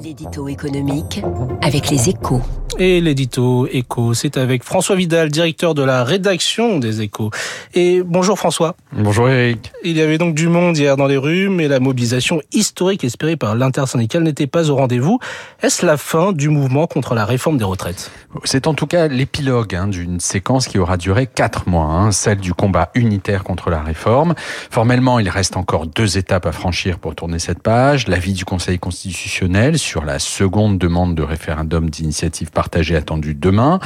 L'édito économique avec les échos. Et l'édito écho, c'est avec François Vidal, directeur de la rédaction des échos. Et bonjour François. Bonjour Eric. Il y avait donc du monde hier dans les rues, mais la mobilisation historique espérée par l'intersyndicale n'était pas au rendez-vous. Est-ce la fin du mouvement contre la réforme des retraites? C'est en tout cas l'épilogue hein, d'une séquence qui aura duré quatre mois, hein, celle du combat unitaire contre la réforme. Formellement, il reste encore deux étapes à franchir pour tourner cette page. L'avis du Conseil constitutionnel sur la seconde demande de référendum d'initiative partagée attendue demain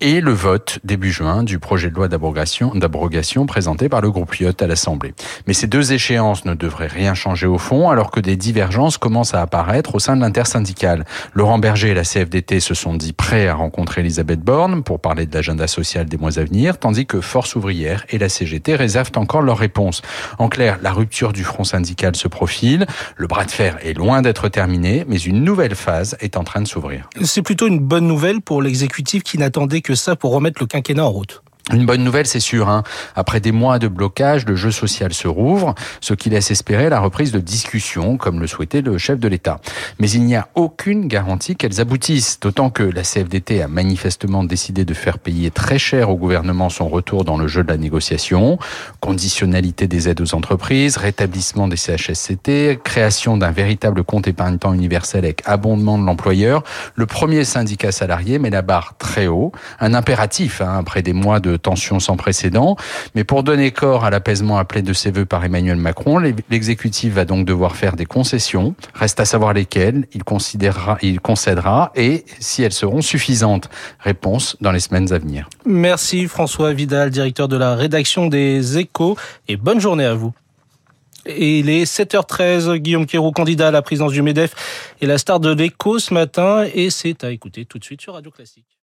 et le vote début juin du projet de loi d'abrogation, présenté par le groupe IOT à l'Assemblée. Mais ces deux échéances ne devraient rien changer au fond alors que des divergences commencent à apparaître au sein de l'intersyndicale. Laurent Berger et la CFDT se sont dit prêts à rencontrer Elisabeth Borne pour parler de l'agenda social des mois à venir, tandis que Force ouvrière et la CGT réservent encore leur réponse. En clair, la rupture du front syndical se profile, le bras de fer est loin d'être terminé, mais une nouvelle phase est en train de s'ouvrir. C'est plutôt une bonne nouvelle pour l'exécutif qui n'attendait que ça pour remettre le quinquennat en route. Une bonne nouvelle, c'est sûr. Hein. Après des mois de blocage, le jeu social se rouvre, ce qui laisse espérer la reprise de discussions, comme le souhaitait le chef de l'État. Mais il n'y a aucune garantie qu'elles aboutissent, d'autant que la CFDT a manifestement décidé de faire payer très cher au gouvernement son retour dans le jeu de la négociation. Conditionnalité des aides aux entreprises, rétablissement des CHSCT, création d'un véritable compte épargne-temps universel avec abondement de l'employeur. Le premier syndicat salarié met la barre très haut, un impératif hein, après des mois de tensions sans précédent. Mais pour donner corps à l'apaisement appelé de ses voeux par Emmanuel Macron, l'exécutif va donc devoir faire des concessions. Reste à savoir lesquelles il considérera, il concédera et si elles seront suffisantes. Réponse dans les semaines à venir. Merci François Vidal, directeur de la rédaction des Échos et bonne journée à vous. Et il est 7h13, Guillaume Quéroux, candidat à la présidence du MEDEF, est la star de l'écho ce matin et c'est à écouter tout de suite sur Radio Classique.